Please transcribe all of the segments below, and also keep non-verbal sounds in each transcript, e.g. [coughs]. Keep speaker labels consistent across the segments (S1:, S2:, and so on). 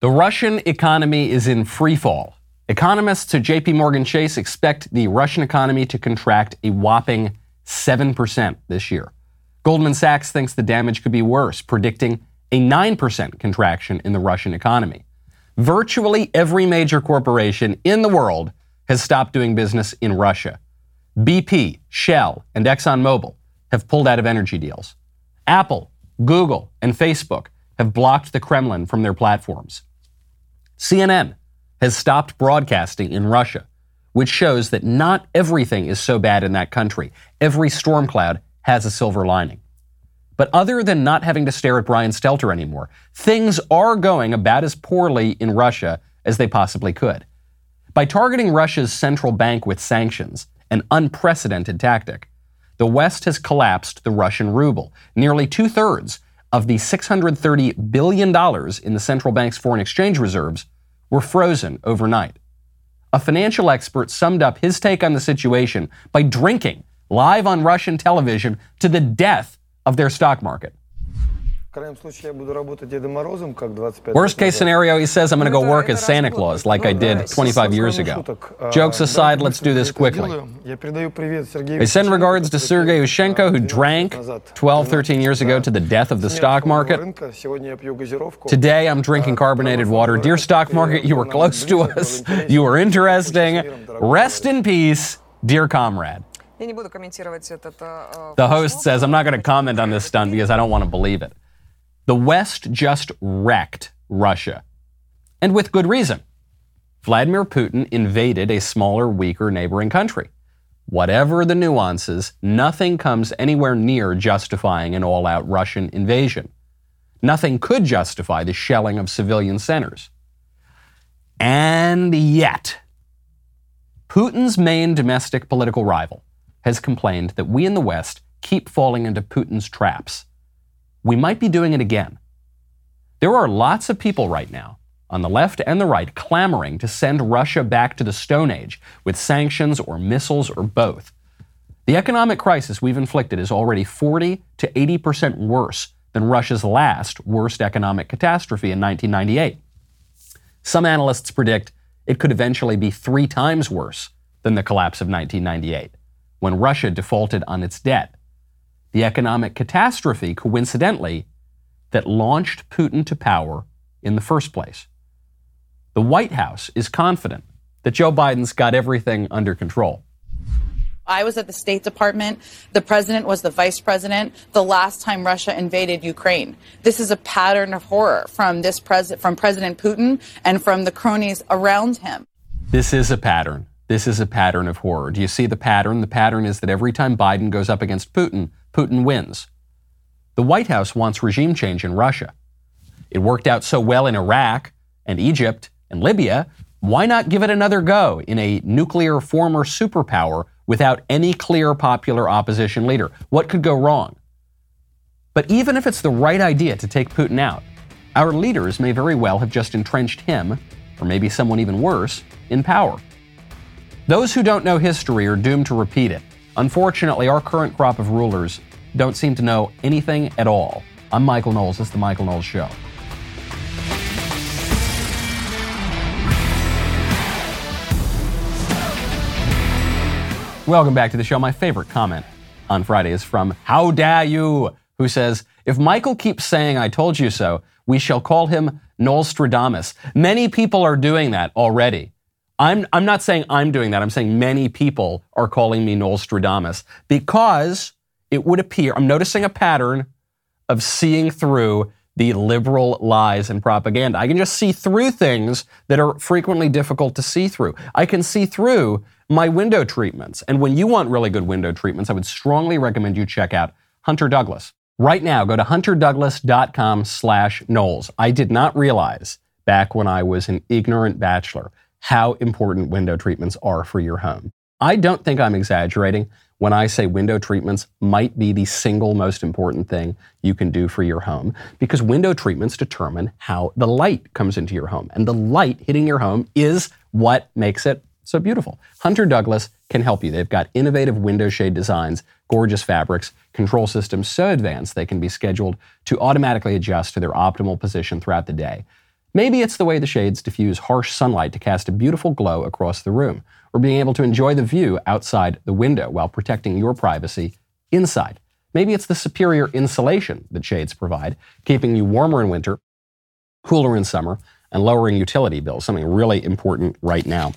S1: The Russian economy is in free fall. Economists at JP Morgan Chase expect the Russian economy to contract a whopping 7% this year. Goldman Sachs thinks the damage could be worse, predicting a 9% contraction in the Russian economy. Virtually every major corporation in the world has stopped doing business in Russia. BP, Shell, and ExxonMobil have pulled out of energy deals. Apple, Google, and Facebook have blocked the Kremlin from their platforms. CNN has stopped broadcasting in Russia, which shows that not everything is so bad in that country. Every storm cloud has a silver lining. But other than not having to stare at Brian Stelter anymore, things are going about as poorly in Russia as they possibly could. By targeting Russia's central bank with sanctions, an unprecedented tactic, the West has collapsed the Russian ruble. Nearly two thirds of the $630 billion in the central bank's foreign exchange reserves were frozen overnight. A financial expert summed up his take on the situation by drinking live on Russian television to the death of their stock market. Worst case scenario, he says, I'm going to go work as Santa Claus like I did 25 years ago. Jokes aside, let's do this quickly. I send regards to Sergei Ushenko, who drank 12, 13 years ago to the death of the stock market. Today, I'm drinking carbonated water. Dear stock market, you were close to us. You were interesting. Rest in peace, dear comrade. The host says, I'm not going to comment on this stunt because I don't want to believe it. The West just wrecked Russia. And with good reason. Vladimir Putin invaded a smaller, weaker neighboring country. Whatever the nuances, nothing comes anywhere near justifying an all out Russian invasion. Nothing could justify the shelling of civilian centers. And yet, Putin's main domestic political rival has complained that we in the West keep falling into Putin's traps we might be doing it again. There are lots of people right now, on the left and the right, clamoring to send Russia back to the Stone Age with sanctions or missiles or both. The economic crisis we've inflicted is already 40 to 80 percent worse than Russia's last worst economic catastrophe in 1998. Some analysts predict it could eventually be three times worse than the collapse of 1998, when Russia defaulted on its debt the economic catastrophe, coincidentally, that launched Putin to power in the first place. The White House is confident that Joe Biden's got everything under control.
S2: I was at the State Department. The president was the vice president the last time Russia invaded Ukraine. This is a pattern of horror from this pres- from President Putin and from the cronies around him.
S1: This is a pattern. This is a pattern of horror. Do you see the pattern? The pattern is that every time Biden goes up against Putin, Putin wins. The White House wants regime change in Russia. It worked out so well in Iraq and Egypt and Libya. Why not give it another go in a nuclear former superpower without any clear popular opposition leader? What could go wrong? But even if it's the right idea to take Putin out, our leaders may very well have just entrenched him, or maybe someone even worse, in power. Those who don't know history are doomed to repeat it. Unfortunately, our current crop of rulers don't seem to know anything at all. I'm Michael Knowles. This is The Michael Knowles Show. Welcome back to the show. My favorite comment on Friday is from How Dare You, who says, If Michael keeps saying I told you so, we shall call him Nostradamus. Many people are doing that already. I'm, I'm not saying I'm doing that. I'm saying many people are calling me Nostradamus because it would appear, I'm noticing a pattern of seeing through the liberal lies and propaganda. I can just see through things that are frequently difficult to see through. I can see through my window treatments. And when you want really good window treatments, I would strongly recommend you check out Hunter Douglas. Right now, go to hunterdouglas.com slash Knowles. I did not realize back when I was an ignorant bachelor how important window treatments are for your home. I don't think I'm exaggerating when I say window treatments might be the single most important thing you can do for your home because window treatments determine how the light comes into your home. And the light hitting your home is what makes it so beautiful. Hunter Douglas can help you. They've got innovative window shade designs, gorgeous fabrics, control systems so advanced they can be scheduled to automatically adjust to their optimal position throughout the day. Maybe it's the way the shades diffuse harsh sunlight to cast a beautiful glow across the room, or being able to enjoy the view outside the window while protecting your privacy inside. Maybe it's the superior insulation that shades provide, keeping you warmer in winter, cooler in summer, and lowering utility bills, something really important right now.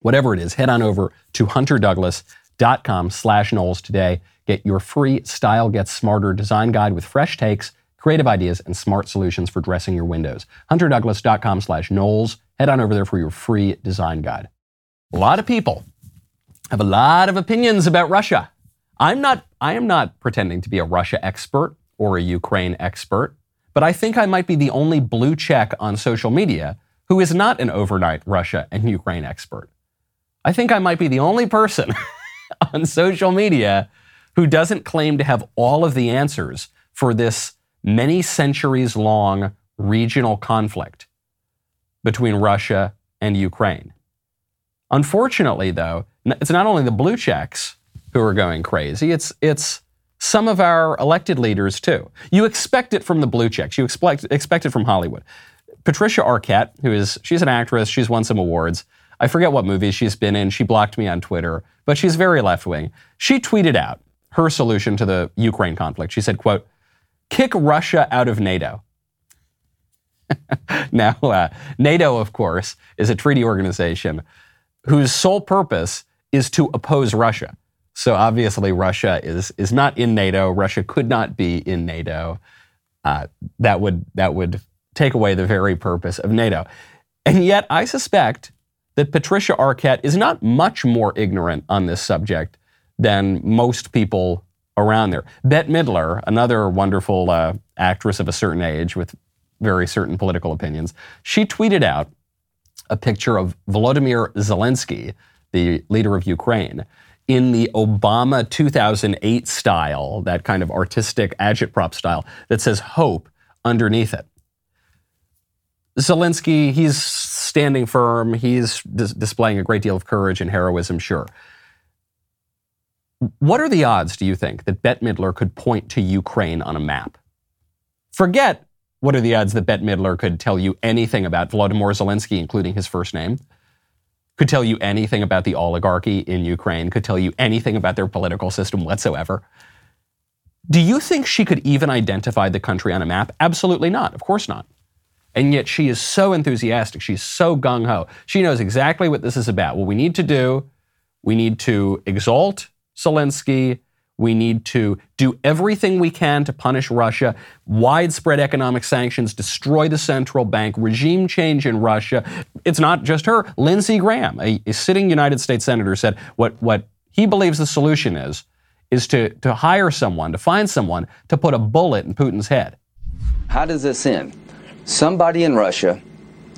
S1: Whatever it is, head on over to hunterdouglas.com slash Knowles today. Get your free Style Gets Smarter design guide with fresh takes, creative ideas, and smart solutions for dressing your windows. hunterdouglas.com slash Knowles. Head on over there for your free design guide. A lot of people have a lot of opinions about Russia. I'm not, I am not pretending to be a Russia expert or a Ukraine expert, but I think I might be the only blue check on social media who is not an overnight Russia and Ukraine expert. I think I might be the only person [laughs] on social media who doesn't claim to have all of the answers for this many centuries long regional conflict between Russia and Ukraine. Unfortunately, though, it's not only the blue checks who are going crazy, it's, it's some of our elected leaders too. You expect it from the blue checks, you expect, expect it from Hollywood. Patricia Arquette, who is, she's an actress, she's won some awards. I forget what movies she's been in. She blocked me on Twitter, but she's very left wing. She tweeted out her solution to the Ukraine conflict. She said, quote, kick Russia out of NATO. [laughs] now, uh, NATO, of course, is a treaty organization whose sole purpose is to oppose Russia. So obviously, Russia is is not in NATO. Russia could not be in NATO. Uh, that would that would take away the very purpose of NATO. And yet, I suspect that Patricia Arquette is not much more ignorant on this subject than most people around there. Bette Midler, another wonderful uh, actress of a certain age with very certain political opinions, she tweeted out a picture of Volodymyr Zelensky, the leader of Ukraine, in the Obama 2008 style, that kind of artistic agitprop style that says hope underneath it. Zelensky, he's standing firm. He's dis- displaying a great deal of courage and heroism, sure. What are the odds, do you think, that Bette Midler could point to Ukraine on a map? Forget what are the odds that Bette Midler could tell you anything about Vladimir Zelensky, including his first name? Could tell you anything about the oligarchy in Ukraine, could tell you anything about their political system whatsoever. Do you think she could even identify the country on a map? Absolutely not. Of course not. And yet she is so enthusiastic. She's so gung ho. She knows exactly what this is about. What we need to do, we need to exalt Zelensky. We need to do everything we can to punish Russia, widespread economic sanctions, destroy the central bank, regime change in Russia. It's not just her. Lindsey Graham, a, a sitting United States senator, said what, what he believes the solution is is to, to hire someone, to find someone to put a bullet in Putin's head.
S3: How does this end? Somebody in Russia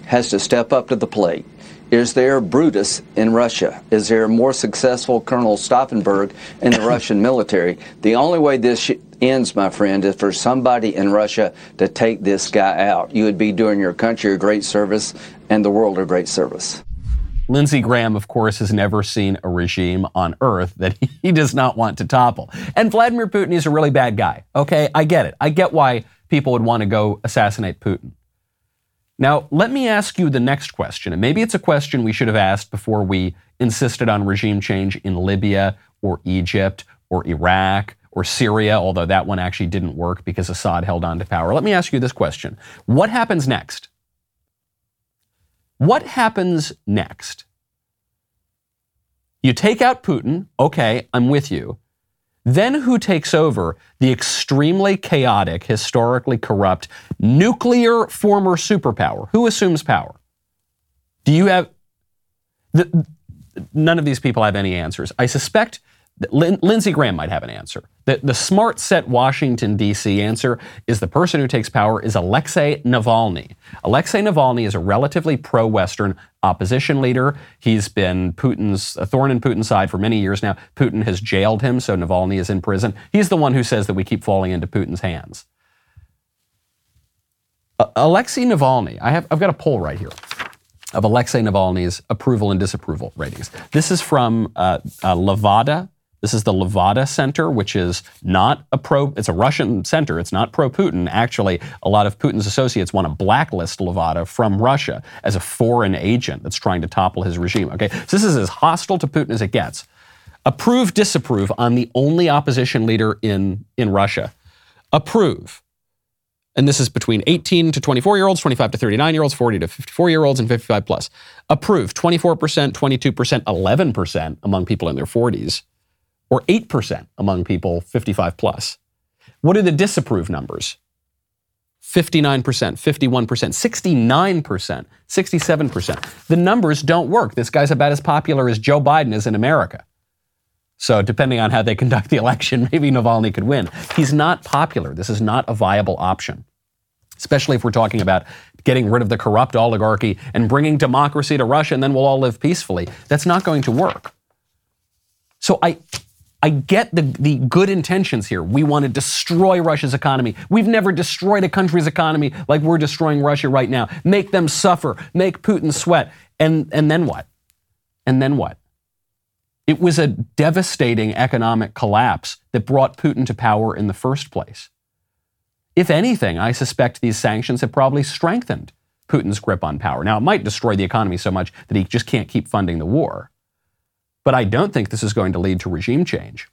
S3: has to step up to the plate. Is there Brutus in Russia? Is there a more successful Colonel Stauffenberg in the [coughs] Russian military? The only way this ends, my friend, is for somebody in Russia to take this guy out. You would be doing your country a great service and the world a great service.
S1: Lindsey Graham, of course, has never seen a regime on earth that [laughs] he does not want to topple. And Vladimir Putin is a really bad guy. Okay, I get it. I get why people would want to go assassinate Putin. Now, let me ask you the next question, and maybe it's a question we should have asked before we insisted on regime change in Libya or Egypt or Iraq or Syria, although that one actually didn't work because Assad held on to power. Let me ask you this question What happens next? What happens next? You take out Putin, okay, I'm with you. Then who takes over the extremely chaotic, historically corrupt nuclear former superpower? Who assumes power? Do you have. The, none of these people have any answers. I suspect Lin- Lindsey Graham might have an answer. The, the smart set Washington, D.C. answer is the person who takes power is Alexei Navalny. Alexei Navalny is a relatively pro Western opposition leader. He's been Putin's a thorn in Putin's side for many years now. Putin has jailed him, so Navalny is in prison. He's the one who says that we keep falling into Putin's hands. Alexei Navalny, I have, I've got a poll right here of Alexei Navalny's approval and disapproval ratings. This is from uh, uh, Levada This is the Levada Center, which is not a pro, it's a Russian center. It's not pro Putin. Actually, a lot of Putin's associates want to blacklist Levada from Russia as a foreign agent that's trying to topple his regime. Okay, so this is as hostile to Putin as it gets. Approve, disapprove on the only opposition leader in, in Russia. Approve. And this is between 18 to 24 year olds, 25 to 39 year olds, 40 to 54 year olds, and 55 plus. Approve 24%, 22%, 11% among people in their 40s or 8% among people 55 plus. What are the disapprove numbers? 59%, 51%, 69%, 67%. The numbers don't work. This guy's about as popular as Joe Biden is in America. So, depending on how they [laughs] conduct the election, maybe Navalny could win. He's not popular. This is not a viable option, especially if we're talking about getting rid of the corrupt oligarchy and bringing democracy to Russia and then we'll all live peacefully. That's not going to work. So, I, I get the, the good intentions here. We want to destroy Russia's economy. We've never destroyed a country's economy like we're destroying Russia right now. Make them suffer, make Putin sweat. And, and then what? And then what? It was a devastating economic collapse that brought Putin to power in the first place. If anything, I suspect these sanctions have probably strengthened Putin's grip on power. Now, it might destroy the economy so much that he just can't keep funding the war. But I don't think this is going to lead to regime change.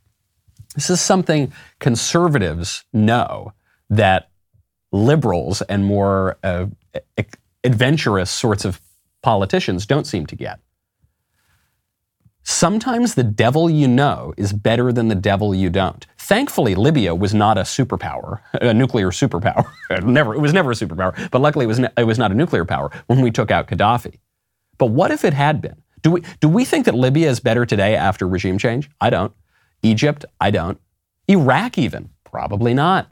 S1: This is something conservatives know that liberals and more uh, adventurous sorts of politicians don't seem to get. Sometimes the devil you know is better than the devil you don't. Thankfully, Libya was not a superpower, a nuclear superpower. [laughs] never, it was never a superpower, but luckily it was, ne- it was not a nuclear power when we took out Gaddafi. But what if it had been? Do we, do we think that Libya is better today after regime change? I don't. Egypt? I don't. Iraq, even? Probably not.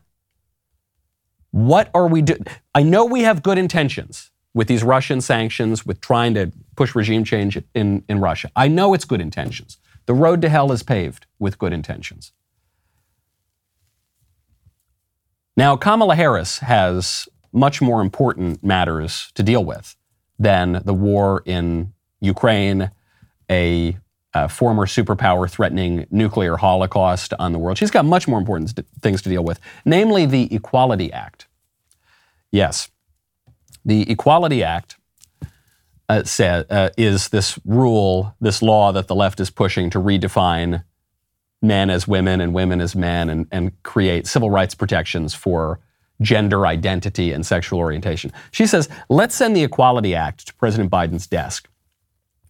S1: What are we doing? I know we have good intentions with these Russian sanctions, with trying to push regime change in, in Russia. I know it's good intentions. The road to hell is paved with good intentions. Now, Kamala Harris has much more important matters to deal with than the war in Ukraine, a, a former superpower threatening nuclear holocaust on the world. She's got much more important things to deal with, namely the Equality Act. Yes, the Equality Act uh, uh, is this rule, this law that the left is pushing to redefine men as women and women as men and, and create civil rights protections for gender identity and sexual orientation. She says, let's send the Equality Act to President Biden's desk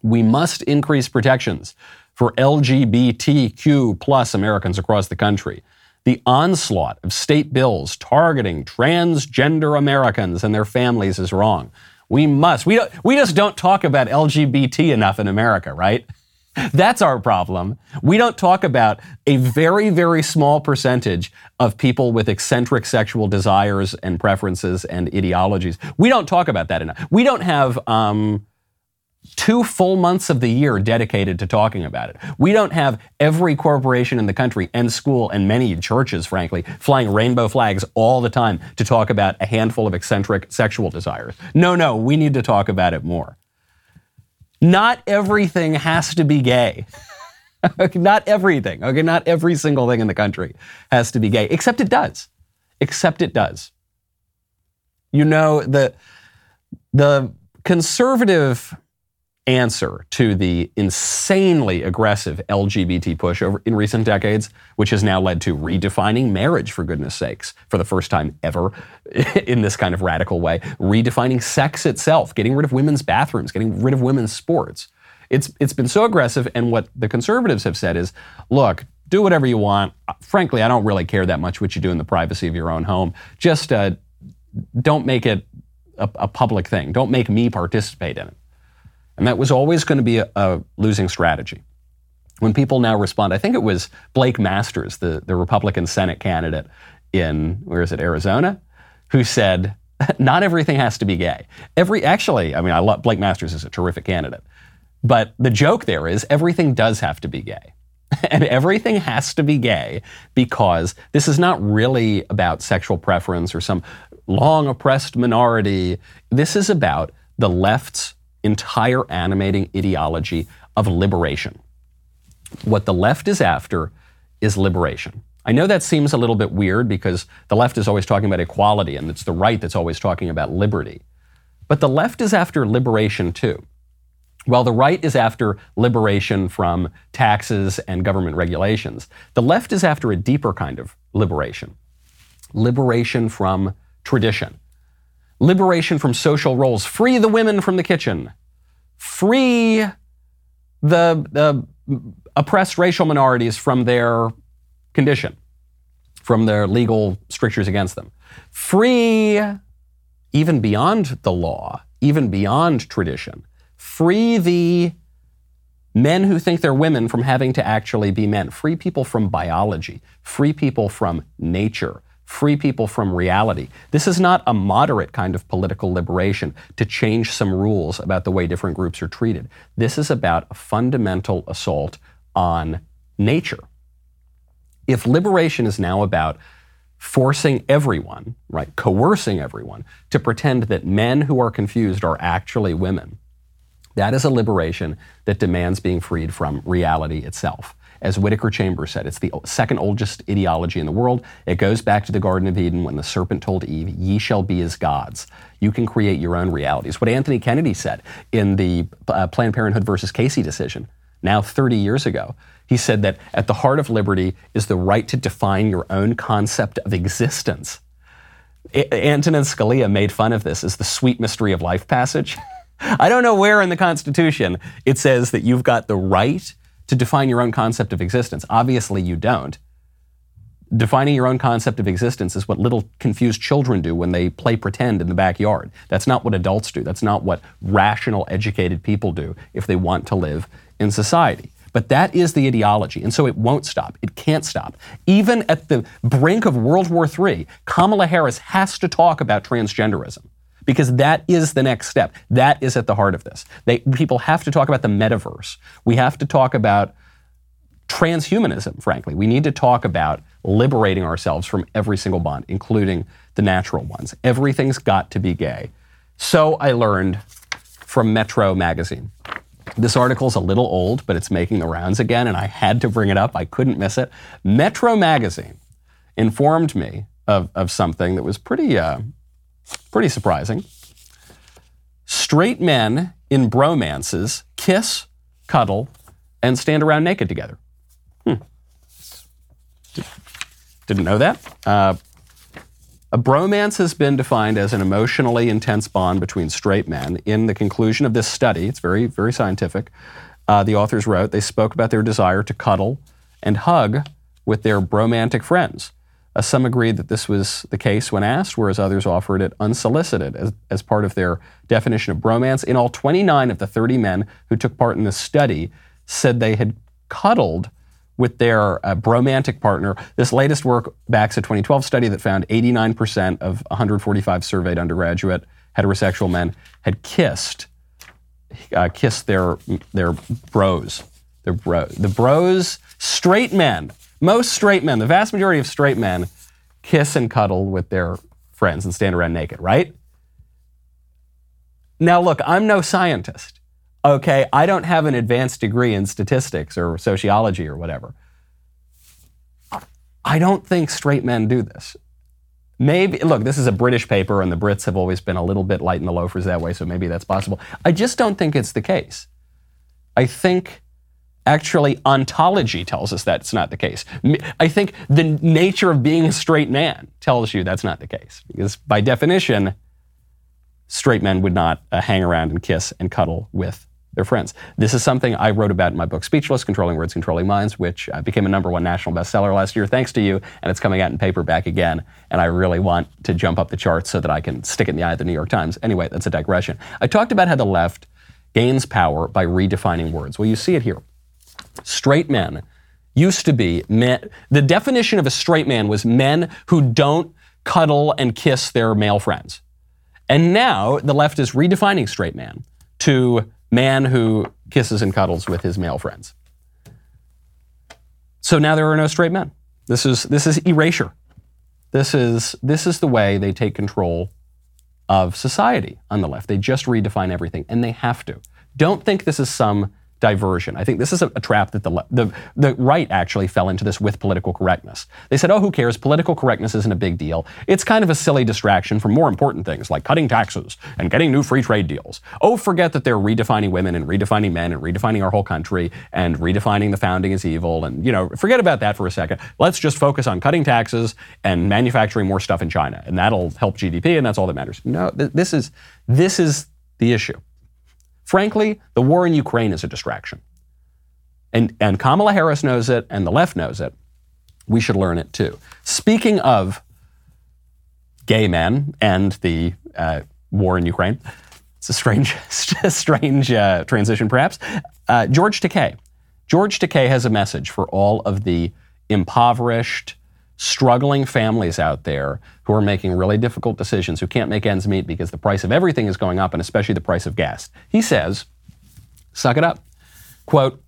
S1: we must increase protections for LGBTQ plus Americans across the country. The onslaught of state bills targeting transgender Americans and their families is wrong. We must. We, we just don't talk about LGBT enough in America, right? [laughs] That's our problem. We don't talk about a very, very small percentage of people with eccentric sexual desires and preferences and ideologies. We don't talk about that enough. We don't have um, two full months of the year dedicated to talking about it. We don't have every corporation in the country and school and many churches, frankly, flying rainbow flags all the time to talk about a handful of eccentric sexual desires. No, no, we need to talk about it more. Not everything has to be gay. [laughs] not everything, okay? Not every single thing in the country has to be gay, except it does. Except it does. You know, the, the conservative answer to the insanely aggressive LGBT push over in recent decades, which has now led to redefining marriage, for goodness sakes, for the first time ever [laughs] in this kind of radical way, redefining sex itself, getting rid of women's bathrooms, getting rid of women's sports. It's, it's been so aggressive, and what the conservatives have said is look, do whatever you want. Frankly, I don't really care that much what you do in the privacy of your own home. Just uh, don't make it a, a public thing. Don't make me participate in it. And that was always going to be a, a losing strategy. When people now respond, I think it was Blake Masters, the, the Republican Senate candidate in, where is it, Arizona, who said, [laughs] not everything has to be gay. Every, actually, I mean, I love, Blake Masters is a terrific candidate. But the joke there is everything does have to be gay. [laughs] and everything has to be gay because this is not really about sexual preference or some long oppressed minority. This is about the left's entire animating ideology of liberation. What the left is after is liberation. I know that seems a little bit weird because the left is always talking about equality and it's the right that's always talking about liberty. But the left is after liberation too. While the right is after liberation from taxes and government regulations, the left is after a deeper kind of liberation liberation from tradition, liberation from social roles, free the women from the kitchen, free the, the oppressed racial minorities from their condition, from their legal strictures against them, free even beyond the law, even beyond tradition. Free the men who think they're women from having to actually be men, free people from biology, free people from nature, free people from reality. This is not a moderate kind of political liberation to change some rules about the way different groups are treated. This is about a fundamental assault on nature. If liberation is now about forcing everyone, right, coercing everyone to pretend that men who are confused are actually women, that is a liberation that demands being freed from reality itself. As Whittaker Chambers said, it's the second oldest ideology in the world. It goes back to the Garden of Eden when the serpent told Eve, Ye shall be as gods. You can create your own realities. What Anthony Kennedy said in the uh, Planned Parenthood versus Casey decision, now 30 years ago, he said that at the heart of liberty is the right to define your own concept of existence. A- Antonin Scalia made fun of this as the sweet mystery of life passage. [laughs] I don't know where in the Constitution it says that you've got the right to define your own concept of existence. Obviously, you don't. Defining your own concept of existence is what little confused children do when they play pretend in the backyard. That's not what adults do. That's not what rational, educated people do if they want to live in society. But that is the ideology, and so it won't stop. It can't stop. Even at the brink of World War III, Kamala Harris has to talk about transgenderism because that is the next step. That is at the heart of this. They, people have to talk about the metaverse. We have to talk about transhumanism, frankly. We need to talk about liberating ourselves from every single bond, including the natural ones. Everything's got to be gay. So I learned from Metro magazine. This article is a little old, but it's making the rounds again, and I had to bring it up. I couldn't miss it. Metro magazine informed me of, of something that was pretty, uh, Pretty surprising. Straight men in bromances kiss, cuddle, and stand around naked together. Hmm. Didn't know that. Uh, a bromance has been defined as an emotionally intense bond between straight men. In the conclusion of this study, it's very, very scientific, uh, the authors wrote they spoke about their desire to cuddle and hug with their bromantic friends. Uh, some agreed that this was the case when asked, whereas others offered it unsolicited as, as part of their definition of bromance. In all, 29 of the 30 men who took part in this study said they had cuddled with their uh, bromantic partner. This latest work backs a 2012 study that found 89% of 145 surveyed undergraduate heterosexual men had kissed uh, kissed their their bros. Their bro, the bros, straight men most straight men, the vast majority of straight men, kiss and cuddle with their friends and stand around naked, right? Now, look, I'm no scientist, okay? I don't have an advanced degree in statistics or sociology or whatever. I don't think straight men do this. Maybe, look, this is a British paper, and the Brits have always been a little bit light in the loafers that way, so maybe that's possible. I just don't think it's the case. I think Actually, ontology tells us that's not the case. I think the nature of being a straight man tells you that's not the case. Because by definition, straight men would not uh, hang around and kiss and cuddle with their friends. This is something I wrote about in my book, Speechless Controlling Words, Controlling Minds, which uh, became a number one national bestseller last year, thanks to you, and it's coming out in paperback again. And I really want to jump up the charts so that I can stick it in the eye of the New York Times. Anyway, that's a digression. I talked about how the left gains power by redefining words. Well, you see it here straight men used to be men. The definition of a straight man was men who don't cuddle and kiss their male friends. And now the left is redefining straight man to man who kisses and cuddles with his male friends. So now there are no straight men. This is this is erasure. This is this is the way they take control of society on the left. They just redefine everything and they have to. Don't think this is some diversion. I think this is a, a trap that the, the, the right actually fell into this with political correctness. They said, oh, who cares? Political correctness isn't a big deal. It's kind of a silly distraction from more important things like cutting taxes and getting new free trade deals. Oh, forget that they're redefining women and redefining men and redefining our whole country and redefining the founding as evil. And, you know, forget about that for a second. Let's just focus on cutting taxes and manufacturing more stuff in China. And that'll help GDP and that's all that matters. No, th- this is, this is the issue. Frankly, the war in Ukraine is a distraction. And, and Kamala Harris knows it, and the left knows it. We should learn it too. Speaking of gay men and the uh, war in Ukraine, it's a strange, [laughs] strange uh, transition, perhaps. Uh, George Takei. George Takei has a message for all of the impoverished, struggling families out there who are making really difficult decisions, who can't make ends meet because the price of everything is going up, and especially the price of gas. He says, suck it up. Quote,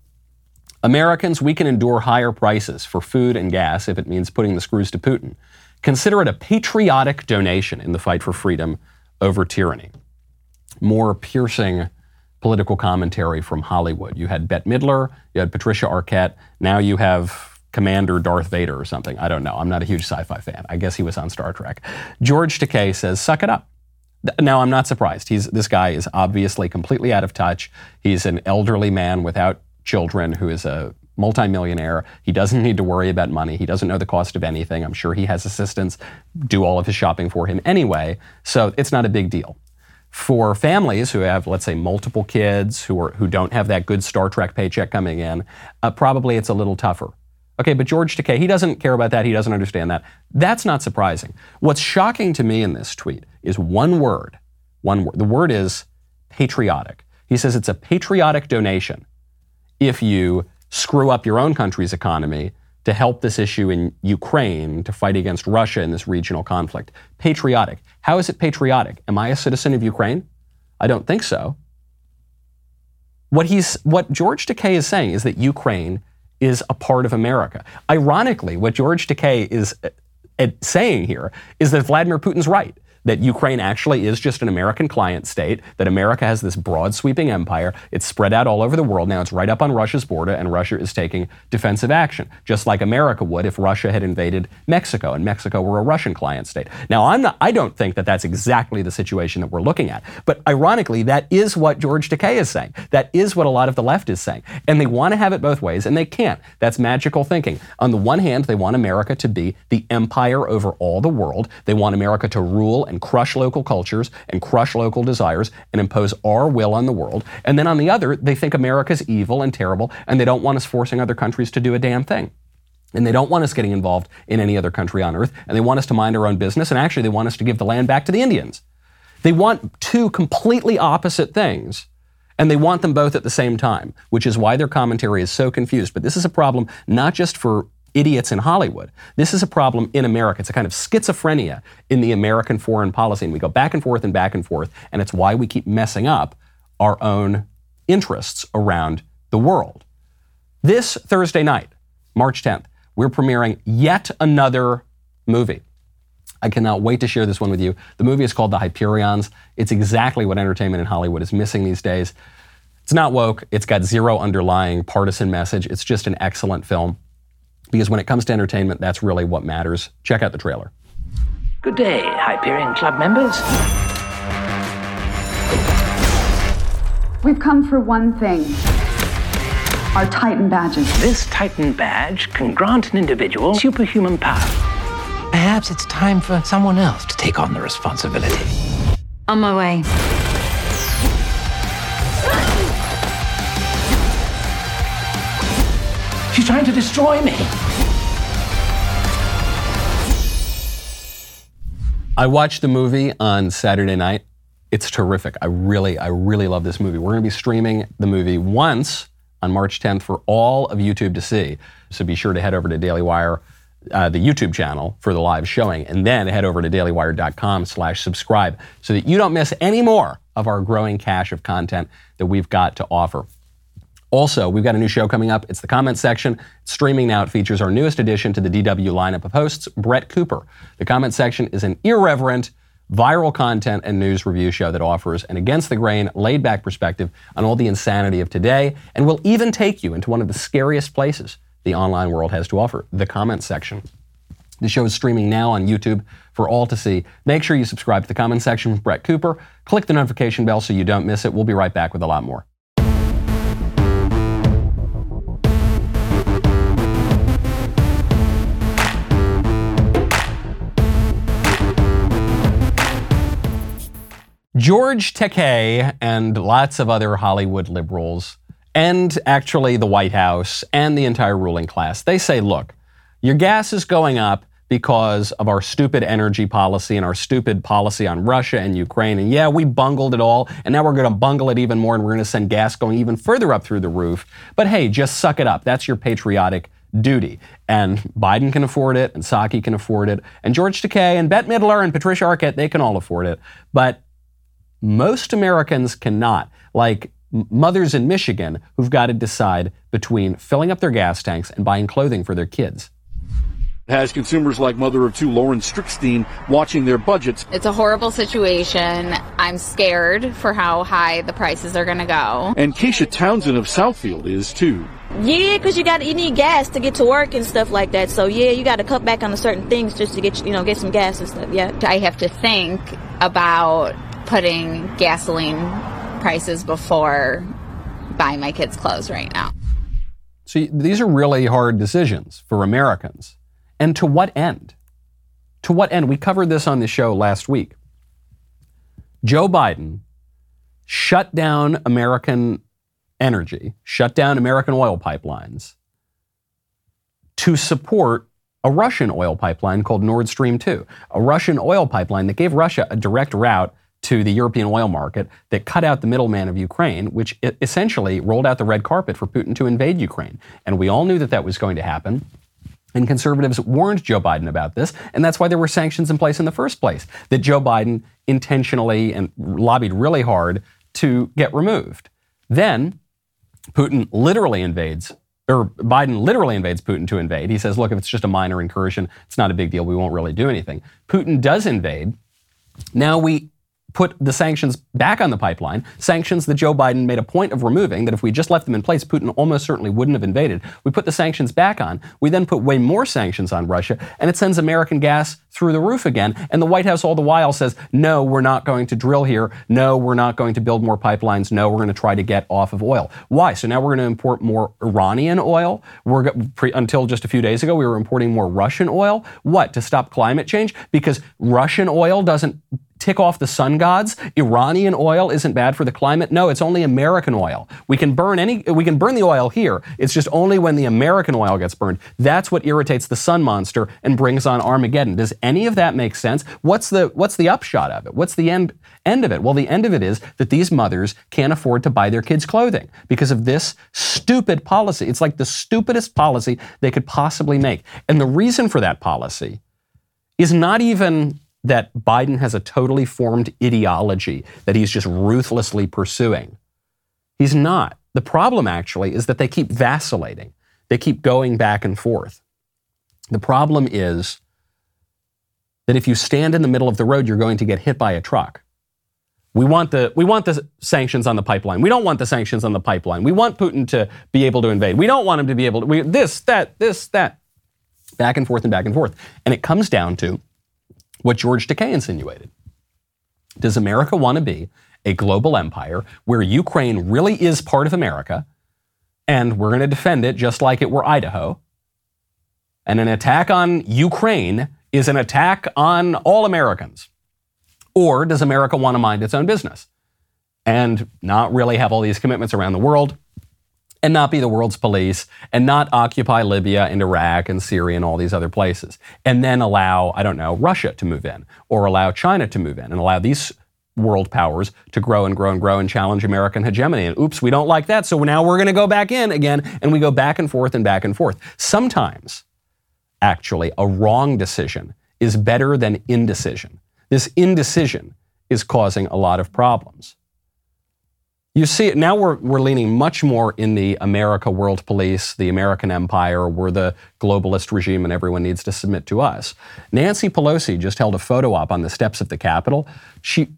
S1: Americans, we can endure higher prices for food and gas if it means putting the screws to Putin. Consider it a patriotic donation in the fight for freedom over tyranny. More piercing political commentary from Hollywood. You had Bette Midler, you had Patricia Arquette, now you have Commander Darth Vader or something. I don't know. I'm not a huge sci fi fan. I guess he was on Star Trek. George Takei says, suck it up. Now, I'm not surprised. He's, this guy is obviously completely out of touch. He's an elderly man without children who is a multimillionaire. He doesn't need to worry about money. He doesn't know the cost of anything. I'm sure he has assistants do all of his shopping for him anyway. So it's not a big deal. For families who have, let's say, multiple kids who, are, who don't have that good Star Trek paycheck coming in, uh, probably it's a little tougher. Okay, but George Takei, he doesn't care about that. He doesn't understand that. That's not surprising. What's shocking to me in this tweet is one word. One word. The word is patriotic. He says it's a patriotic donation if you screw up your own country's economy to help this issue in Ukraine to fight against Russia in this regional conflict. Patriotic. How is it patriotic? Am I a citizen of Ukraine? I don't think so. What he's what George Takei is saying is that Ukraine is a part of America. Ironically, what George Takei is uh, saying here is that Vladimir Putin's right that Ukraine actually is just an American client state, that America has this broad sweeping empire. It's spread out all over the world. Now it's right up on Russia's border, and Russia is taking defensive action, just like America would if Russia had invaded Mexico and Mexico were a Russian client state. Now, I'm not, I don't think that that's exactly the situation that we're looking at. But ironically, that is what George Takei is saying. That is what a lot of the left is saying. And they want to have it both ways, and they can't. That's magical thinking. On the one hand, they want America to be the empire over all the world. They want America to rule and crush local cultures and crush local desires and impose our will on the world. And then on the other, they think America's evil and terrible and they don't want us forcing other countries to do a damn thing. And they don't want us getting involved in any other country on earth. And they want us to mind our own business. And actually, they want us to give the land back to the Indians. They want two completely opposite things. And they want them both at the same time, which is why their commentary is so confused. But this is a problem not just for idiots in Hollywood. This is a problem in America. It's a kind of schizophrenia in the American foreign policy. And we go back and forth and back and forth. And it's why we keep messing up our own interests around the world. This Thursday night, March 10th, we're premiering yet another movie. I cannot wait to share this one with you. The movie is called The Hyperions. It's exactly what entertainment in Hollywood is missing these days. It's not woke, it's got zero underlying partisan message. It's just an excellent film because when it comes to entertainment, that's really what matters. Check out the trailer.
S4: Good day, Hyperion Club members.
S5: We've come for one thing our Titan badges.
S4: This Titan badge can grant an individual superhuman power. Perhaps it's time for someone else to take on the responsibility.
S5: On my way.
S4: She's trying to destroy me.
S1: I watched the movie on Saturday night. It's terrific. I really, I really love this movie. We're going to be streaming the movie once on March 10th for all of YouTube to see. So be sure to head over to Daily Wire, uh, the YouTube channel for the live showing, and then head over to dailywire.com slash subscribe so that you don't miss any more of our growing cache of content that we've got to offer. Also, we've got a new show coming up. It's the comment section. Streaming now. It features our newest addition to the DW lineup of hosts, Brett Cooper. The comment section is an irreverent, viral content and news review show that offers an against the grain, laid back perspective on all the insanity of today and will even take you into one of the scariest places the online world has to offer the comment section. The show is streaming now on YouTube for all to see. Make sure you subscribe to the comment section with Brett Cooper. Click the notification bell so you don't miss it. We'll be right back with a lot more. George Takei and lots of other Hollywood liberals, and actually the White House and the entire ruling class, they say, look, your gas is going up because of our stupid energy policy and our stupid policy on Russia and Ukraine. And yeah, we bungled it all, and now we're going to bungle it even more, and we're going to send gas going even further up through the roof. But hey, just suck it up. That's your patriotic duty. And Biden can afford it, and Psaki can afford it, and George Takei, and Bette Midler, and Patricia Arquette, they can all afford it. But most Americans cannot, like mothers in Michigan who've got to decide between filling up their gas tanks and buying clothing for their kids
S6: has consumers like mother of two Lauren Strickstein watching their budgets.
S7: It's a horrible situation. I'm scared for how high the prices are going to go.
S6: And Keisha Townsend of Southfield is too.
S8: Yeah, because you got you need gas to get to work and stuff like that. So yeah, you got to cut back on certain things just to get you know get some gas and stuff. Yeah,
S7: I have to think about putting gasoline prices before buying my kids' clothes right now.
S1: See, these are really hard decisions for Americans. And to what end? To what end? We covered this on the show last week. Joe Biden shut down American energy, shut down American oil pipelines to support a Russian oil pipeline called Nord Stream 2, a Russian oil pipeline that gave Russia a direct route to the European oil market that cut out the middleman of Ukraine, which essentially rolled out the red carpet for Putin to invade Ukraine. And we all knew that that was going to happen. And conservatives warned Joe Biden about this, and that's why there were sanctions in place in the first place, that Joe Biden intentionally and lobbied really hard to get removed. Then Putin literally invades, or Biden literally invades Putin to invade. He says, look, if it's just a minor incursion, it's not a big deal. We won't really do anything. Putin does invade. Now we put the sanctions back on the pipeline, sanctions that Joe Biden made a point of removing, that if we just left them in place, Putin almost certainly wouldn't have invaded. We put the sanctions back on. We then put way more sanctions on Russia, and it sends American gas through the roof again. And the White House all the while says, no, we're not going to drill here. No, we're not going to build more pipelines. No, we're going to try to get off of oil. Why? So now we're going to import more Iranian oil. We're pre, until just a few days ago, we were importing more Russian oil. What? To stop climate change? Because Russian oil doesn't tick off the sun gods. Iranian oil isn't bad for the climate. No, it's only American oil. We can burn any we can burn the oil here. It's just only when the American oil gets burned. That's what irritates the sun monster and brings on Armageddon. Does any of that make sense? What's the what's the upshot of it? What's the end end of it? Well, the end of it is that these mothers can't afford to buy their kids clothing because of this stupid policy. It's like the stupidest policy they could possibly make. And the reason for that policy is not even that Biden has a totally formed ideology that he's just ruthlessly pursuing. He's not. The problem actually is that they keep vacillating. They keep going back and forth. The problem is that if you stand in the middle of the road, you're going to get hit by a truck. We want the we want the sanctions on the pipeline. We don't want the sanctions on the pipeline. We want Putin to be able to invade. We don't want him to be able to we, this that this that back and forth and back and forth. And it comes down to what George Takei insinuated. Does America want to be a global empire where Ukraine really is part of America and we're going to defend it just like it were Idaho? And an attack on Ukraine is an attack on all Americans? Or does America want to mind its own business and not really have all these commitments around the world? And not be the world's police and not occupy Libya and Iraq and Syria and all these other places. And then allow, I don't know, Russia to move in or allow China to move in and allow these world powers to grow and grow and grow and challenge American hegemony. And oops, we don't like that. So now we're going to go back in again. And we go back and forth and back and forth. Sometimes, actually, a wrong decision is better than indecision. This indecision is causing a lot of problems. You see, it now we're, we're leaning much more in the America world police, the American empire, we're the globalist regime and everyone needs to submit to us. Nancy Pelosi just held a photo op on the steps of the Capitol. She,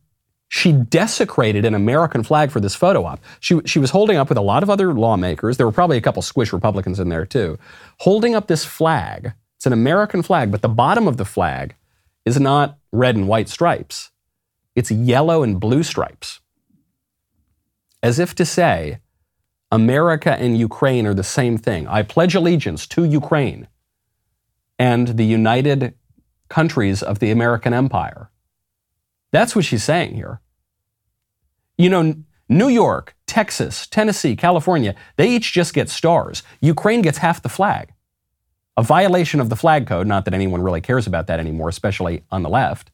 S1: she desecrated an American flag for this photo op. She, she was holding up with a lot of other lawmakers. There were probably a couple squish Republicans in there too, holding up this flag. It's an American flag, but the bottom of the flag is not red and white stripes. It's yellow and blue stripes as if to say, America and Ukraine are the same thing. I pledge allegiance to Ukraine and the united countries of the American empire. That's what she's saying here. You know, New York, Texas, Tennessee, California, they each just get stars. Ukraine gets half the flag. A violation of the flag code, not that anyone really cares about that anymore, especially on the left.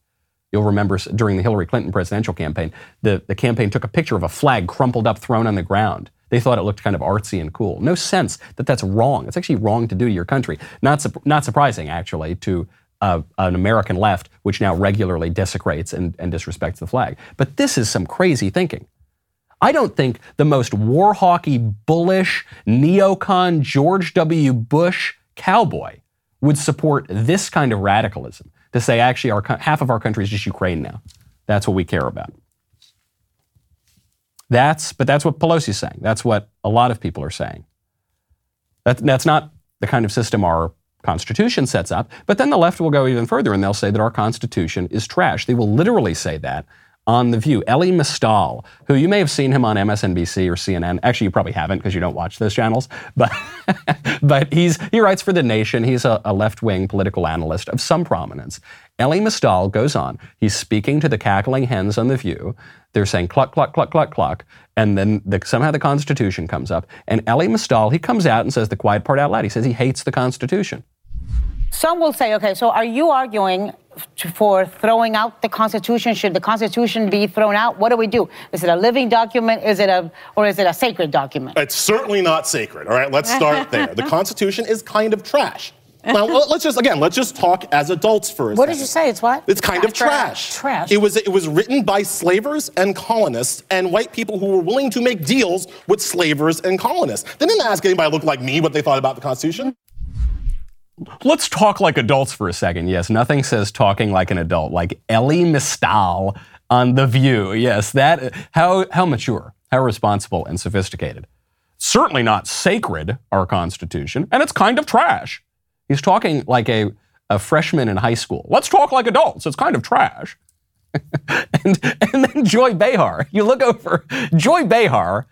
S1: You'll remember during the Hillary Clinton presidential campaign, the, the campaign took a picture of a flag crumpled up, thrown on the ground. They thought it looked kind of artsy and cool. No sense that that's wrong. It's actually wrong to do to your country. Not, su- not surprising, actually, to uh, an American left, which now regularly desecrates and, and disrespects the flag. But this is some crazy thinking. I don't think the most war hawky, bullish, neocon George W. Bush cowboy would support this kind of radicalism to say, actually, our, half of our country is just Ukraine now. That's what we care about. That's, but that's what Pelosi's saying. That's what a lot of people are saying. That, that's not the kind of system our Constitution sets up. But then the left will go even further and they'll say that our Constitution is trash. They will literally say that on The View. Elie Mystal, who you may have seen him on MSNBC or CNN. Actually, you probably haven't because you don't watch those channels. But, [laughs] but he's, he writes for The Nation. He's a, a left wing political analyst of some prominence. Elie Mystal goes on. He's speaking to the cackling hens on The View. They're saying cluck, cluck, cluck, cluck, cluck. And then the, somehow the Constitution comes up. And Elie Mystal, he comes out and says the quiet part out loud. He says he hates the Constitution.
S9: Some will say, okay, so are you arguing for throwing out the Constitution? Should the Constitution be thrown out? What do we do? Is it a living document? Is it a, or is it a sacred document?
S10: It's certainly not sacred. All right, let's start [laughs] there. The Constitution is kind of trash. Now let's just again let's just talk as adults for a
S9: What
S10: second.
S9: did you say? It's what?
S10: It's kind of trash.
S9: Trash.
S10: It was it was written by slavers and colonists and white people who were willing to make deals with slavers and colonists. They didn't ask anybody looked like me what they thought about the Constitution.
S1: Let's talk like adults for a second. Yes, nothing says talking like an adult, like Elie Mystal on The View. Yes, that, how, how mature, how responsible and sophisticated. Certainly not sacred, our Constitution, and it's kind of trash. He's talking like a, a freshman in high school. Let's talk like adults. It's kind of trash. [laughs] and, and then Joy Behar. You look over, Joy Behar,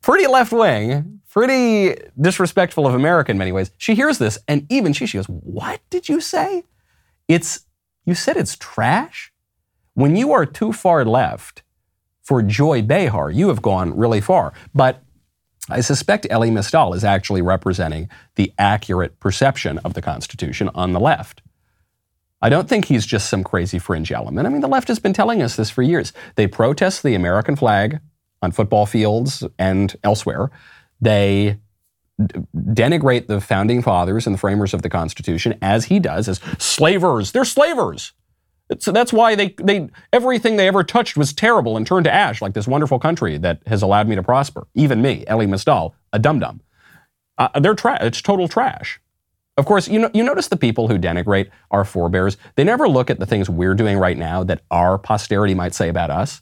S1: pretty left wing, pretty disrespectful of America in many ways. She hears this, and even she, she goes, What did you say? It's, you said it's trash? When you are too far left for Joy Behar, you have gone really far. But I suspect Elie Mystal is actually representing the accurate perception of the Constitution on the left. I don't think he's just some crazy fringe element. I mean, the left has been telling us this for years. They protest the American flag on football fields and elsewhere. They denigrate the founding fathers and the framers of the Constitution, as he does, as slavers. They're slavers. So that's why they, they everything they ever touched was terrible and turned to ash, like this wonderful country that has allowed me to prosper. Even me, Elie Mystal, a dum dum. Uh, they're trash. It's total trash. Of course, you know, you notice the people who denigrate our forebears. They never look at the things we're doing right now that our posterity might say about us.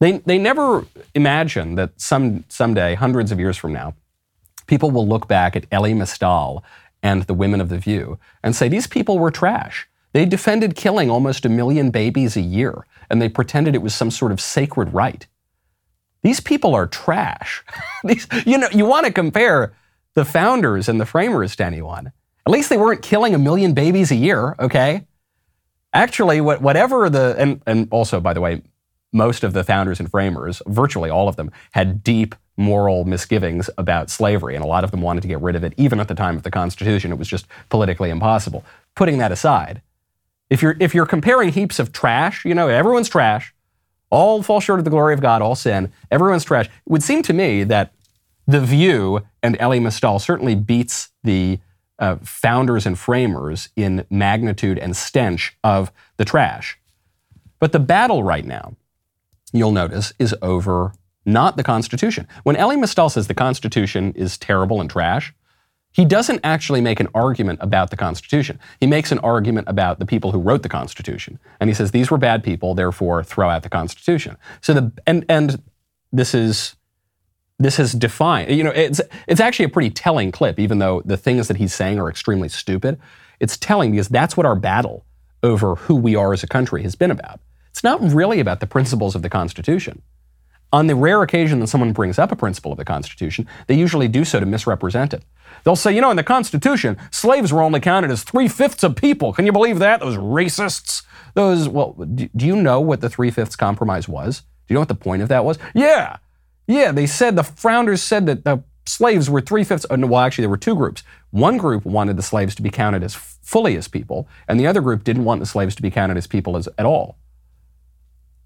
S1: They, they never imagine that some, someday, hundreds of years from now, people will look back at Elie Mystal and the women of the View and say, these people were trash. They defended killing almost a million babies a year, and they pretended it was some sort of sacred right. These people are trash. [laughs] these, you know, you want to compare the founders and the framers to anyone. At least they weren't killing a million babies a year, okay? Actually, what, whatever the, and, and also, by the way, most of the founders and framers, virtually all of them, had deep moral misgivings about slavery, and a lot of them wanted to get rid of it. Even at the time of the Constitution, it was just politically impossible. Putting that aside, if you're if you're comparing heaps of trash, you know, everyone's trash, all fall short of the glory of God, all sin, everyone's trash. It would seem to me that the View and Elie Mystal certainly beats the uh, founders and framers in magnitude and stench of the trash. But the battle right now you'll notice, is over not the Constitution. When Elie Mystal says the Constitution is terrible and trash, he doesn't actually make an argument about the Constitution. He makes an argument about the people who wrote the Constitution. And he says these were bad people, therefore throw out the Constitution. So the and and this is this is defined. You know, it's it's actually a pretty telling clip, even though the things that he's saying are extremely stupid. It's telling because that's what our battle over who we are as a country has been about. It's not really about the principles of the Constitution. On the rare occasion that someone brings up a principle of the Constitution, they usually do so to misrepresent it. They'll say, you know, in the Constitution, slaves were only counted as three fifths of people. Can you believe that? Those racists. Those, well, do, you know what the three fifths compromise was? Do you know what the point of that was? Yeah. Yeah, they said the founders said that the slaves were three fifths. Uh, well, actually, there were two groups. One group wanted the slaves to be counted as fully as people, and the other group didn't want the slaves to be counted as people as, at all.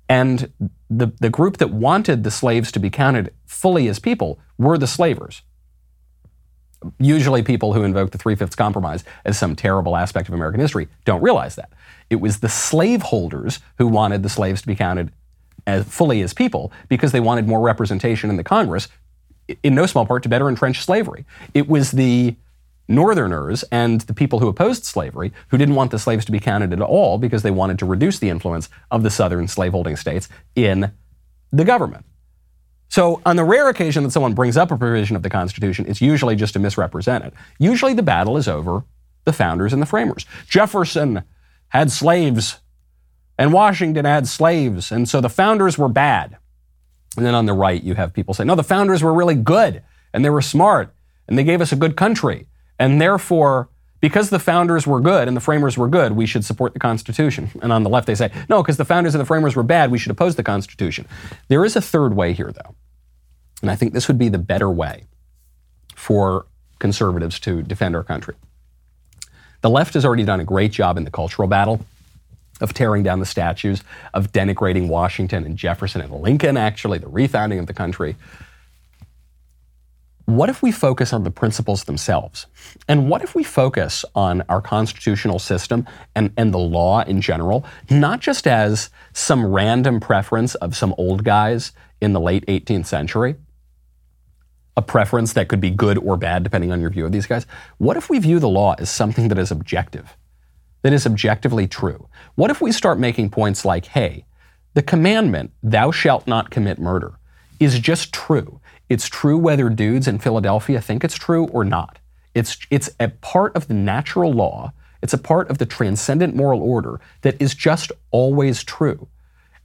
S1: And the, the group that wanted the slaves to be counted fully as people were the slavers usually people who invoke the Three Fifths Compromise as some terrible aspect of American history don't realize that. It was the slaveholders who wanted the slaves to be counted as fully as people because they wanted more representation in the Congress, in no small part to better entrench slavery. It was the Northerners and the people who opposed slavery who didn't want the slaves to be counted at all because they wanted to reduce the influence of the Southern slaveholding states in the government. So, on the rare occasion that someone brings up a provision of the Constitution, it's usually just to misrepresent it. Usually the battle is over the founders and the framers. Jefferson had slaves, and Washington had slaves, and so the founders were bad. And then on the right, you have people say, no, the founders were really good, and they were smart, and they gave us a good country. And therefore, because the founders were good and the framers were good, we should support the Constitution. And on the left, they say, no, because the founders and the framers were bad, we should oppose the Constitution. There is a third way here, though. And I think this would be the better way for conservatives to defend our country. The left has already done a great job in the cultural battle of tearing down the statues, of denigrating Washington and Jefferson and Lincoln, actually, the refounding of the country. What if we focus on the principles themselves? And what if we focus on our constitutional system and, and the law in general, not just as some random preference of some old guys in the late 18th century, a preference that could be good or bad depending on your view of these guys. What if we view the law as something that is objective, that is objectively true? What if we start making points like, hey, the commandment, thou shalt not commit murder, is just true. It's true whether dudes in Philadelphia think it's true or not. It's, it's a part of the natural law, it's a part of the transcendent moral order that is just always true.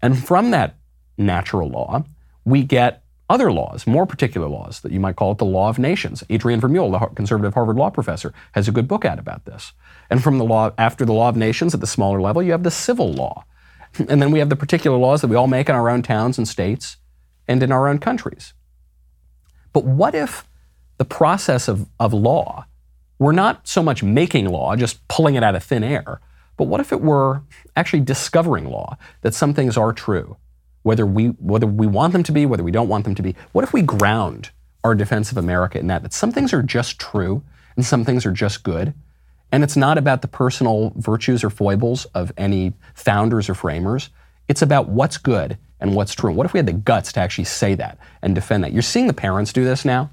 S1: And from that natural law, we get other laws, more particular laws, that you might call it the law of nations. Adrian Vermeule, the conservative Harvard law professor, has a good book out about this. And from the law, after the law of nations at the smaller level, you have the civil law. And then we have the particular laws that we all make in our own towns and states and in our own countries. But what if the process of, of law were not so much making law, just pulling it out of thin air, but what if it were actually discovering law, that some things are true, whether we, whether we want them to be, whether we don't want them to be. What if we ground our defense of America in that? That some things are just true and some things are just good. And it's not about the personal virtues or foibles of any founders or framers. It's about what's good and what's true. What if we had the guts to actually say that and defend that? You're seeing the parents do this now.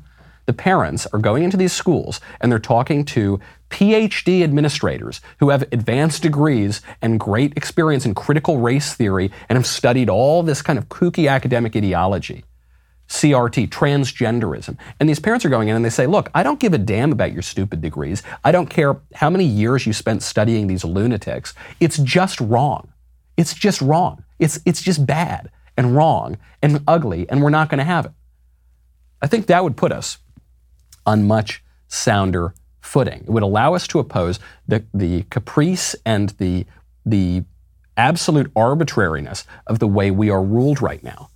S1: The parents are going into these schools and they're talking to PhD administrators who have advanced degrees and great experience in critical race theory and have studied all this kind of kooky academic ideology. CRT, transgenderism. And these parents are going in and they say, Look, I don't give a damn about your stupid degrees. I don't care how many years you spent studying these lunatics. It's just wrong. It's just wrong. It's, it's just bad and wrong and ugly, and we're not going to have it. I think that would put us on much sounder footing. It would allow us to oppose the, the caprice and the, the absolute arbitrariness of the way we are ruled right now.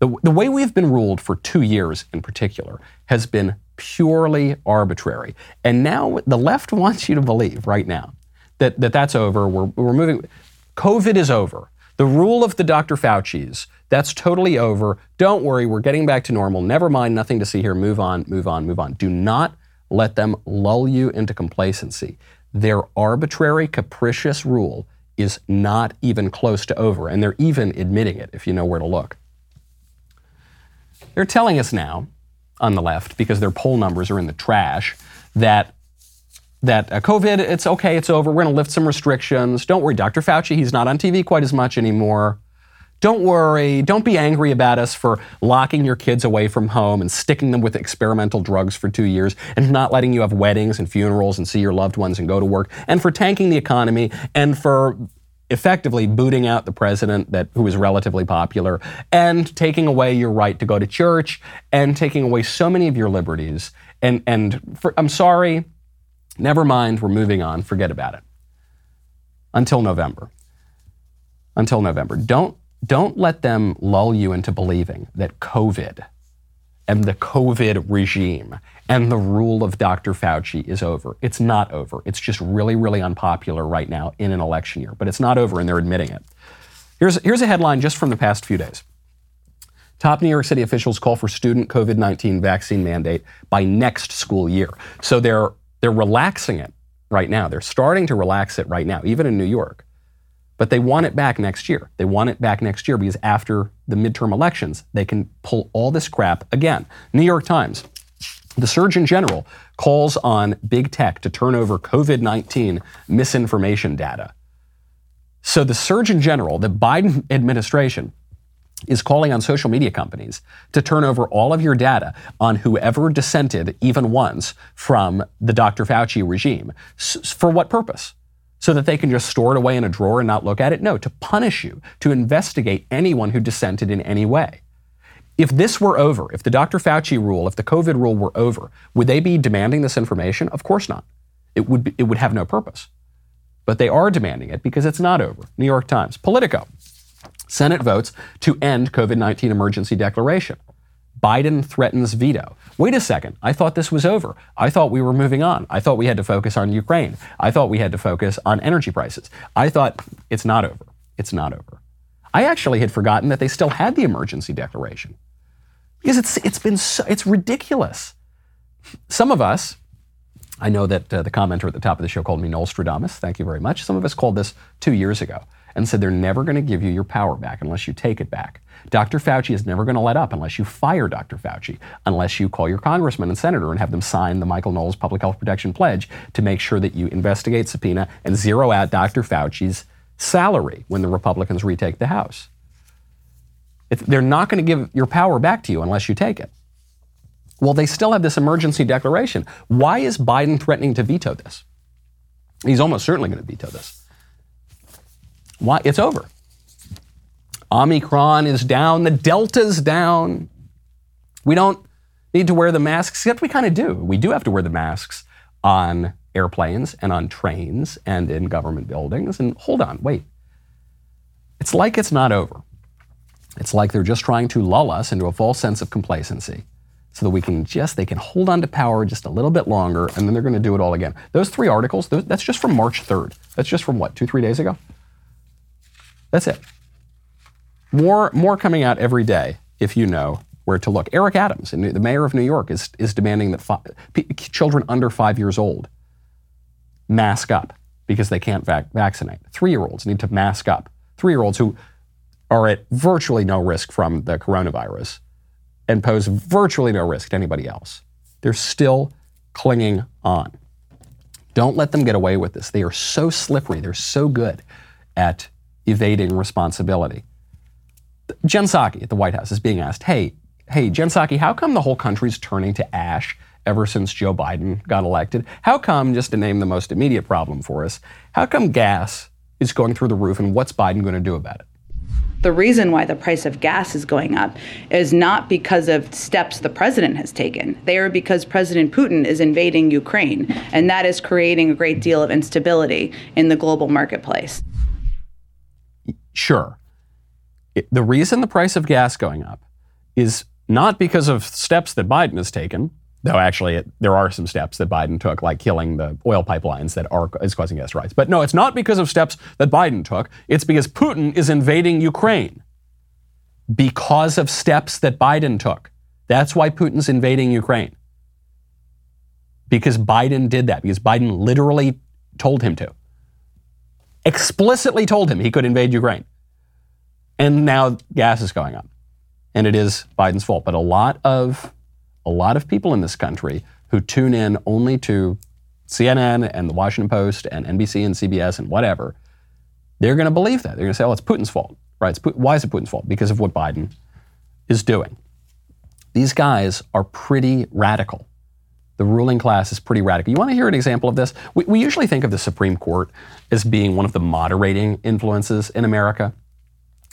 S1: The, the way we've been ruled for two years in particular has been purely arbitrary. And now the left wants you to believe right now that, that that's over. We're, we're moving. COVID is over. The rule of the Dr. Fauci's, that's totally over. Don't worry, we're getting back to normal. Never mind, nothing to see here. Move on, move on, move on. Do not let them lull you into complacency. Their arbitrary, capricious rule is not even close to over, and they're even admitting it if you know where to look. They're telling us now on the left, because their poll numbers are in the trash, that that uh, COVID, it's okay, it's over. We're going to lift some restrictions. Don't worry, Dr. Fauci, he's not on TV quite as much anymore. Don't worry. Don't be angry about us for locking your kids away from home and sticking them with experimental drugs for two years and not letting you have weddings and funerals and see your loved ones and go to work and for tanking the economy and for effectively booting out the president that who is relatively popular and taking away your right to go to church and taking away so many of your liberties and and for, I'm sorry never mind we're moving on forget about it until November until November don't don't let them lull you into believing that COVID and the COVID regime and the rule of Dr. Fauci is over. It's not over. It's just really, really unpopular right now in an election year, but it's not over and they're admitting it. Here's, here's a headline just from the past few days. Top New York City officials call for student COVID 19 vaccine mandate by next school year. So they're, they're relaxing it right now. They're starting to relax it right now, even in New York. But they want it back next year. They want it back next year because after the midterm elections, they can pull all this crap again. New York Times. The Surgeon General calls on big tech to turn over COVID 19 misinformation data. So the Surgeon General, the Biden administration, is calling on social media companies to turn over all of your data on whoever dissented even once from the Dr. Fauci regime. S- for what purpose? so that they can just store it away in a drawer and not look at it? No, to punish you, to investigate anyone who dissented in any way. If this were over, if the Dr. Fauci rule, if the COVID rule were over, would they be demanding this information? Of course not. It would, be, it would have no purpose. But they are demanding it because it's not over. New York Times. Politico. Senate votes to end COVID 19 emergency declaration. Biden threatens veto. Wait a second. I thought this was over. I thought we were moving on. I thought we had to focus on Ukraine. I thought we had to focus on energy prices. I thought it's not over. It's not over. I actually had forgotten that they still had the emergency declaration because it's it's been so, it's ridiculous. Some of us, I know that uh, the commenter at the top of the show called me Nostradamus. Thank you very much. Some of us called this two years ago and said they're never going to give you your power back unless you take it back. Dr. Fauci is never going to let up unless you fire Dr. Fauci, unless you call your congressman and senator and have them sign the Michael Knowles Public Health Protection Pledge to make sure that you investigate, subpoena, and zero out Dr. Fauci's salary when the Republicans retake the House. It's, they're not going to give your power back to you unless you take it. Well, they still have this emergency declaration. Why is Biden threatening to veto this? He's almost certainly going to veto this. Why? It's over. Omicron is down, the Delta's down. We don't need to wear the masks, except we kind of do. We do have to wear the masks on airplanes and on trains and in government buildings. And hold on, wait. It's like it's not over. It's like they're just trying to lull us into a false sense of complacency so that we can just, they can hold on to power just a little bit longer and then they're going to do it all again. Those three articles, that's just from March 3rd. That's just from what, two, three days ago? That's it. More, more coming out every day if you know where to look. Eric Adams, the mayor of New York, is, is demanding that fi- children under five years old mask up because they can't vac- vaccinate. Three year olds need to mask up. Three year olds who are at virtually no risk from the coronavirus and pose virtually no risk to anybody else. They're still clinging on. Don't let them get away with this. They are so slippery. They're so good at evading responsibility. Jen Psaki at the White House is being asked, hey, hey, Jen Psaki, how come the whole country's turning to ash ever since Joe Biden got elected? How come, just to name the most immediate problem for us, how come gas is going through the roof and what's Biden going to do about it?
S2: The reason why the price of gas is going up is not because of steps the president has taken. They are because President Putin is invading Ukraine, and that is creating a great deal of instability in the global marketplace.
S1: Sure it, the reason the price of gas going up is not because of steps that Biden has taken, though actually it, there are some steps that Biden took, like killing the oil pipelines that are is causing gas rise. But no, it's not because of steps that Biden took. It's because Putin is invading Ukraine because of steps that Biden took. That's why Putin's invading Ukraine. Because Biden did that, because Biden literally told him to. Explicitly told him he could invade Ukraine and now gas is going up. and it is Biden's fault. But a lot of a lot of people in this country who tune in only to CNN and the Washington Post and NBC and CBS and whatever, they're going to believe that. They're going to say, "Oh, it's Putin's fault." Right? It's, why is it Putin's fault? Because of what Biden is doing. These guys are pretty radical. The ruling class is pretty radical. You want to hear an example of this? We, we usually think of the Supreme Court as being one of the moderating influences in America.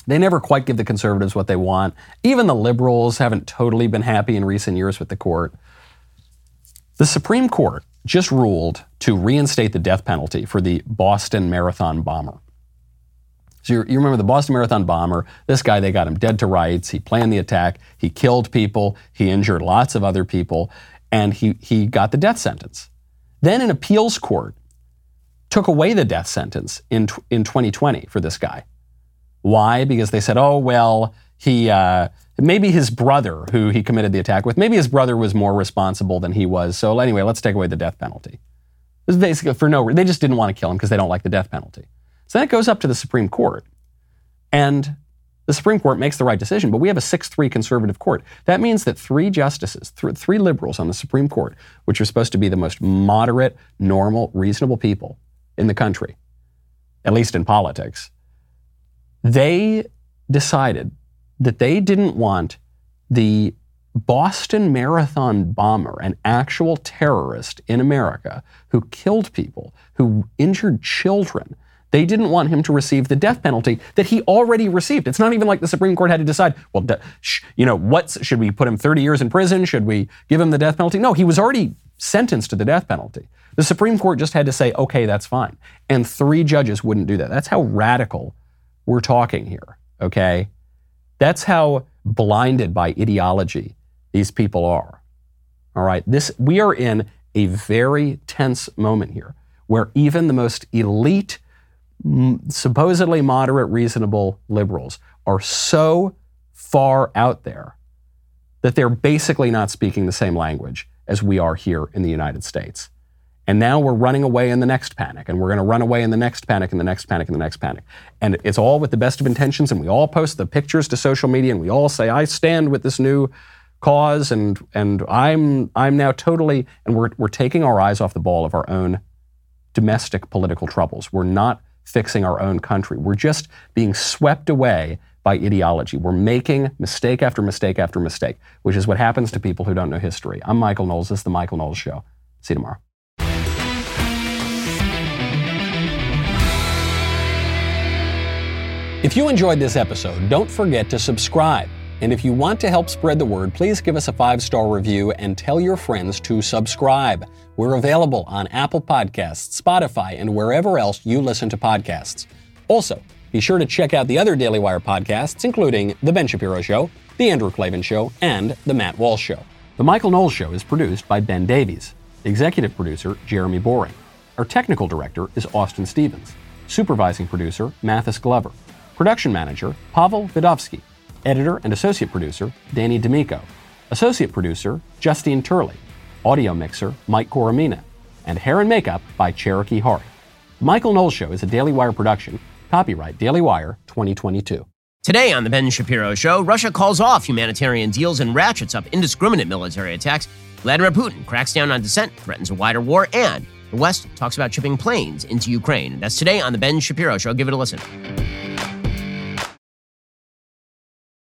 S1: They never quite give the conservatives what they want. Even the liberals haven't totally been happy in recent years with the court. The Supreme Court just ruled to reinstate the death penalty for the Boston Marathon bomber. So you remember the Boston Marathon bomber? This guy, they got him dead to rights. He planned the attack. He killed people. He injured lots of other people. And he, he got the death sentence. Then an appeals court took away the death sentence in, in 2020 for this guy. Why? Because they said, oh, well, he, uh, maybe his brother, who he committed the attack with, maybe his brother was more responsible than he was. So anyway, let's take away the death penalty. It was basically for no reason. They just didn't want to kill him because they don't like the death penalty. So then it goes up to the Supreme Court. And the Supreme Court makes the right decision, but we have a 6 3 conservative court. That means that three justices, th- three liberals on the Supreme Court, which are supposed to be the most moderate, normal, reasonable people in the country, at least in politics, they decided that they didn't want the Boston Marathon bomber, an actual terrorist in America who killed people, who injured children, they didn't want him to receive the death penalty that he already received. It's not even like the Supreme Court had to decide, well, sh- you know, what should we put him 30 years in prison? Should we give him the death penalty? No, he was already sentenced to the death penalty. The Supreme Court just had to say, okay, that's fine. And three judges wouldn't do that. That's how radical we're talking here, okay? That's how blinded by ideology these people are. All right, this we are in a very tense moment here where even the most elite supposedly moderate, reasonable liberals are so far out there that they're basically not speaking the same language as we are here in the United States. And now we're running away in the next panic, and we're going to run away in the next panic, and the next panic, and the next panic. And it's all with the best of intentions, and we all post the pictures to social media, and we all say, I stand with this new cause, and, and I'm, I'm now totally, and we're, we're taking our eyes off the ball of our own domestic political troubles. We're not fixing our own country. We're just being swept away by ideology. We're making mistake after mistake after mistake, which is what happens to people who don't know history. I'm Michael Knowles. This is The Michael Knowles Show. See you tomorrow. If you enjoyed this episode, don't forget to subscribe. And if you want to help spread the word, please give us a five star review and tell your friends to subscribe. We're available on Apple Podcasts, Spotify, and wherever else you listen to podcasts. Also, be sure to check out the other Daily Wire podcasts, including The Ben Shapiro Show, The Andrew Klavan Show, and The Matt Walsh Show. The Michael Knowles Show is produced by Ben Davies. Executive producer, Jeremy Boring. Our technical director is Austin Stevens. Supervising producer, Mathis Glover. Production manager, Pavel Vidovsky. Editor and associate producer, Danny D'Amico. Associate producer, Justine Turley. Audio mixer, Mike Coromina. And hair and makeup by Cherokee Hart. Michael Knowles Show is a Daily Wire production. Copyright Daily Wire 2022.
S11: Today on The Ben Shapiro Show, Russia calls off humanitarian deals and ratchets up indiscriminate military attacks. Vladimir Putin cracks down on dissent, threatens a wider war, and the West talks about shipping planes into Ukraine. That's today on The Ben Shapiro Show. Give it a listen.